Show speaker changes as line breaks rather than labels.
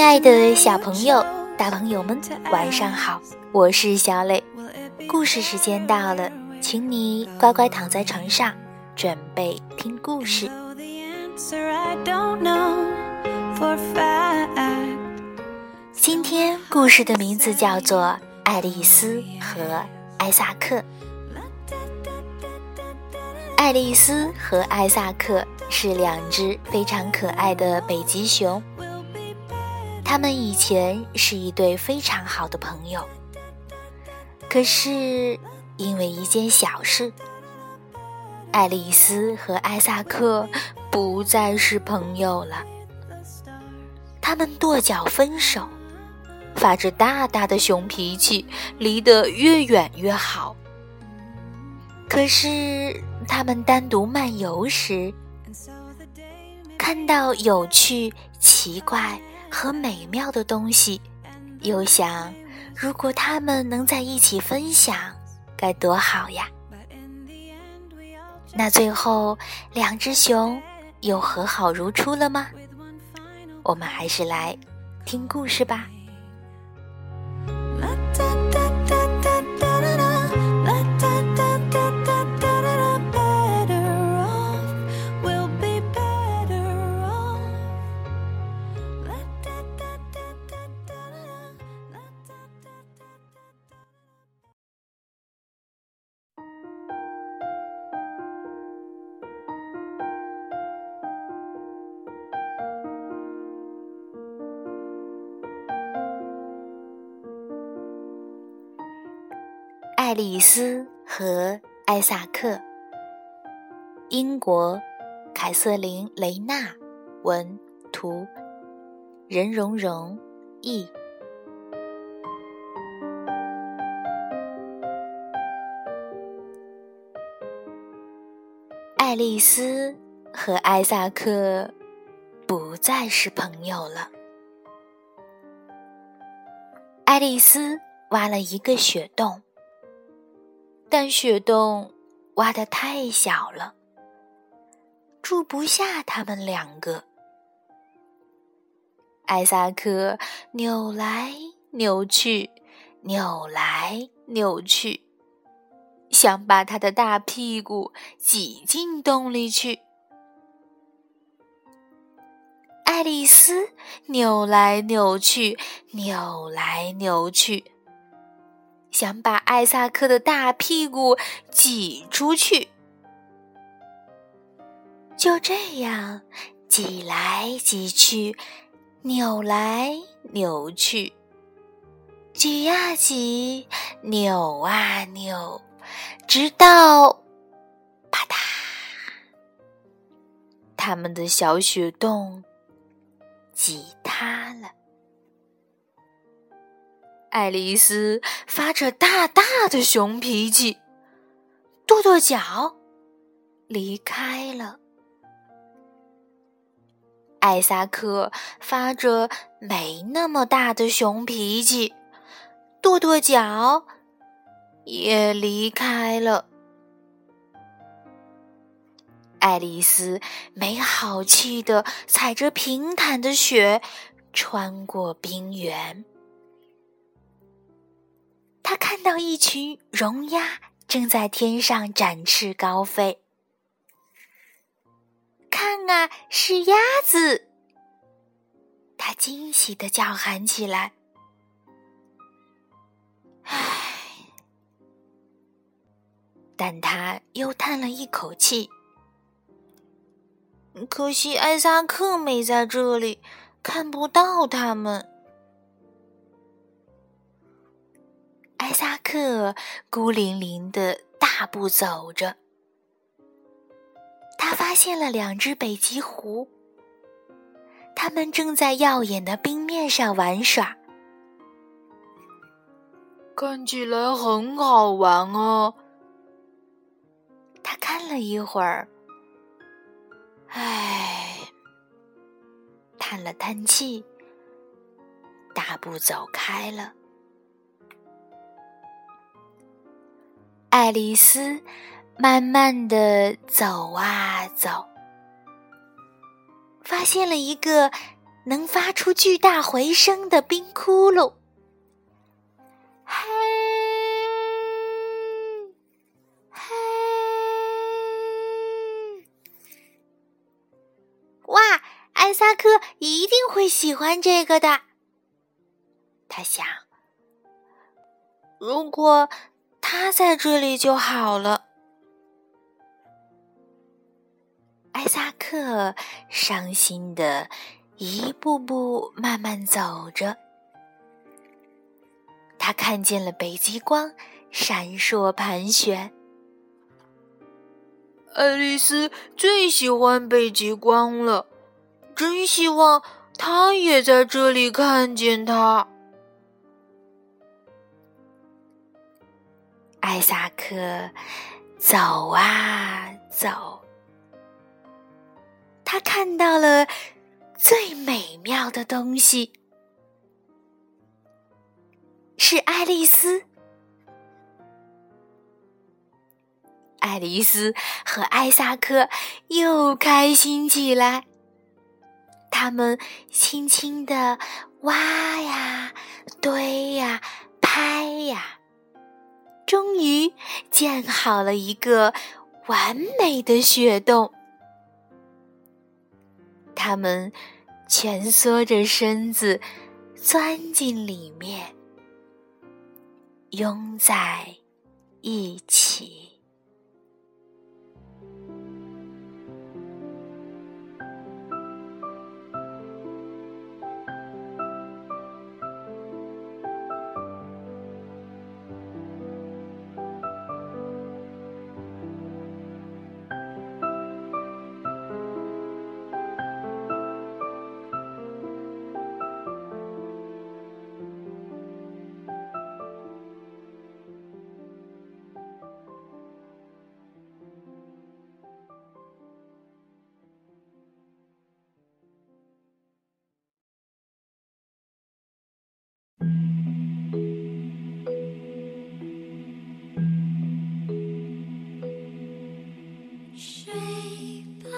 亲爱的小朋友、大朋友们，晚上好！我是小磊，故事时间到了，请你乖乖躺在床上，准备听故事。今天故事的名字叫做《爱丽丝和艾萨克》。爱丽丝和艾萨克是两只非常可爱的北极熊。他们以前是一对非常好的朋友，可是因为一件小事，爱丽丝和艾萨克不再是朋友了。他们跺脚分手，发着大大的熊脾气，离得越远越好。可是他们单独漫游时，看到有趣、奇怪。和美妙的东西，又想，如果他们能在一起分享，该多好呀！那最后，两只熊又和好如初了吗？我们还是来听故事吧。爱丽丝和艾萨克，英国，凯瑟琳·雷纳文图，任溶溶译。爱丽丝和艾萨克不再是朋友了。爱丽丝挖了一个雪洞。但雪洞挖的太小了，住不下他们两个。艾萨克扭来扭去，扭来扭去，想把他的大屁股挤进洞里去。爱丽丝扭来扭去，扭来扭去。想把艾萨克的大屁股挤出去，就这样挤来挤去，扭来扭去，挤呀挤，扭啊扭，直到啪嗒，他们的小雪洞挤塌了。爱丽丝发着大大的熊脾气，跺跺脚，离开了。艾萨克发着没那么大的熊脾气，跺跺脚，也离开了。爱丽丝没好气的踩着平坦的雪，穿过冰原。他看到一群绒鸭正在天上展翅高飞，看啊，是鸭子！他惊喜的叫喊起来。唉，但他又叹了一口气，可惜艾萨克没在这里，看不到他们。萨克孤零零的大步走着，他发现了两只北极狐，它们正在耀眼的冰面上玩耍，
看起来很好玩哦。
他看了一会儿，唉，叹了叹气，大步走开了。爱丽丝慢慢的走啊走，发现了一个能发出巨大回声的冰窟窿。嘿，嘿！哇，艾萨克一定会喜欢这个的。他想，如果他在这里就好了。艾萨克伤心的一步步慢慢走着，他看见了北极光闪烁盘旋。
爱丽丝最喜欢北极光了，真希望她也在这里看见它。
艾萨克走啊走。他看到了最美妙的东西，是爱丽丝。爱丽丝和艾萨克又开心起来，他们轻轻地挖呀、堆呀、拍呀，终于建好了一个完美的雪洞。他们蜷缩着身子，钻进里面，拥在一起。